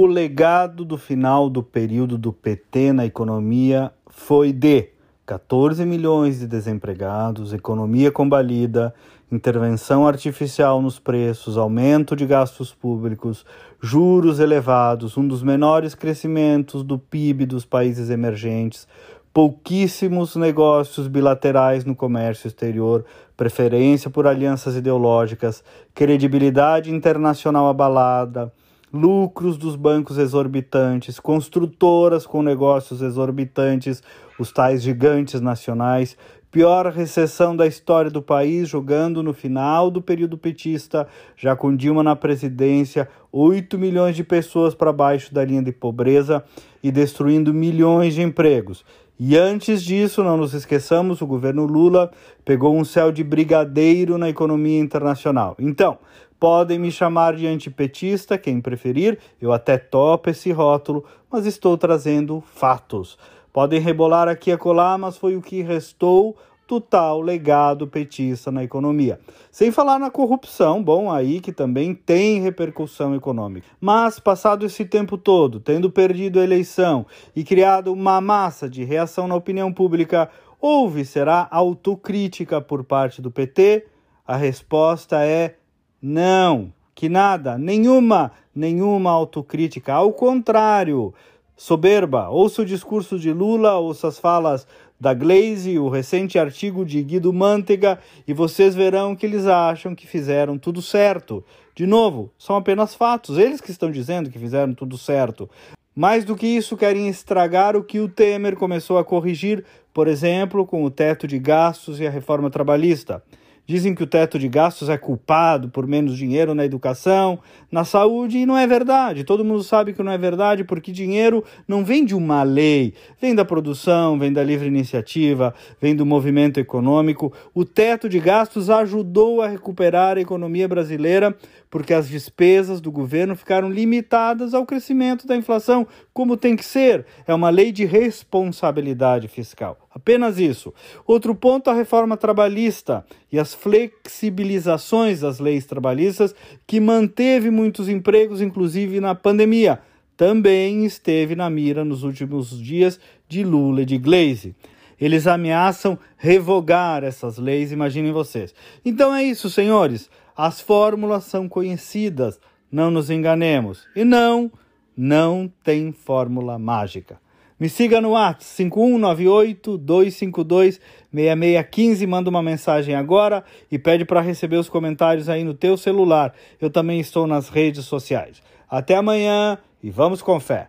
O legado do final do período do PT na economia foi de 14 milhões de desempregados, economia combalida, intervenção artificial nos preços, aumento de gastos públicos, juros elevados, um dos menores crescimentos do PIB dos países emergentes, pouquíssimos negócios bilaterais no comércio exterior, preferência por alianças ideológicas, credibilidade internacional abalada, lucros dos bancos exorbitantes, construtoras com negócios exorbitantes, os tais gigantes nacionais, pior recessão da história do país, jogando no final do período petista, já com Dilma na presidência, 8 milhões de pessoas para baixo da linha de pobreza e destruindo milhões de empregos. E antes disso, não nos esqueçamos, o governo Lula pegou um céu de brigadeiro na economia internacional. Então, podem me chamar de antipetista, quem preferir, eu até topo esse rótulo, mas estou trazendo fatos. Podem rebolar aqui a colar, mas foi o que restou do tal legado petista na economia. Sem falar na corrupção, bom, aí que também tem repercussão econômica. Mas, passado esse tempo todo, tendo perdido a eleição e criado uma massa de reação na opinião pública, houve, será, autocrítica por parte do PT? A resposta é não, que nada, nenhuma, nenhuma autocrítica. Ao contrário, soberba. Ouça o discurso de Lula, ouça as falas da Glaze, o recente artigo de Guido Mantega, e vocês verão que eles acham que fizeram tudo certo. De novo, são apenas fatos, eles que estão dizendo que fizeram tudo certo. Mais do que isso, querem estragar o que o Temer começou a corrigir, por exemplo, com o teto de gastos e a reforma trabalhista. Dizem que o teto de gastos é culpado por menos dinheiro na educação, na saúde, e não é verdade. Todo mundo sabe que não é verdade, porque dinheiro não vem de uma lei, vem da produção, vem da livre iniciativa, vem do movimento econômico. O teto de gastos ajudou a recuperar a economia brasileira, porque as despesas do governo ficaram limitadas ao crescimento da inflação, como tem que ser. É uma lei de responsabilidade fiscal. Apenas isso. Outro ponto, a reforma trabalhista e as flexibilizações das leis trabalhistas, que manteve muitos empregos, inclusive na pandemia. Também esteve na mira nos últimos dias de Lula e de Glaze. Eles ameaçam revogar essas leis, imaginem vocês. Então é isso, senhores. As fórmulas são conhecidas, não nos enganemos. E não, não tem fórmula mágica. Me siga no WhatsApp 5198-252-6615, manda uma mensagem agora e pede para receber os comentários aí no teu celular. Eu também estou nas redes sociais. Até amanhã e vamos com fé.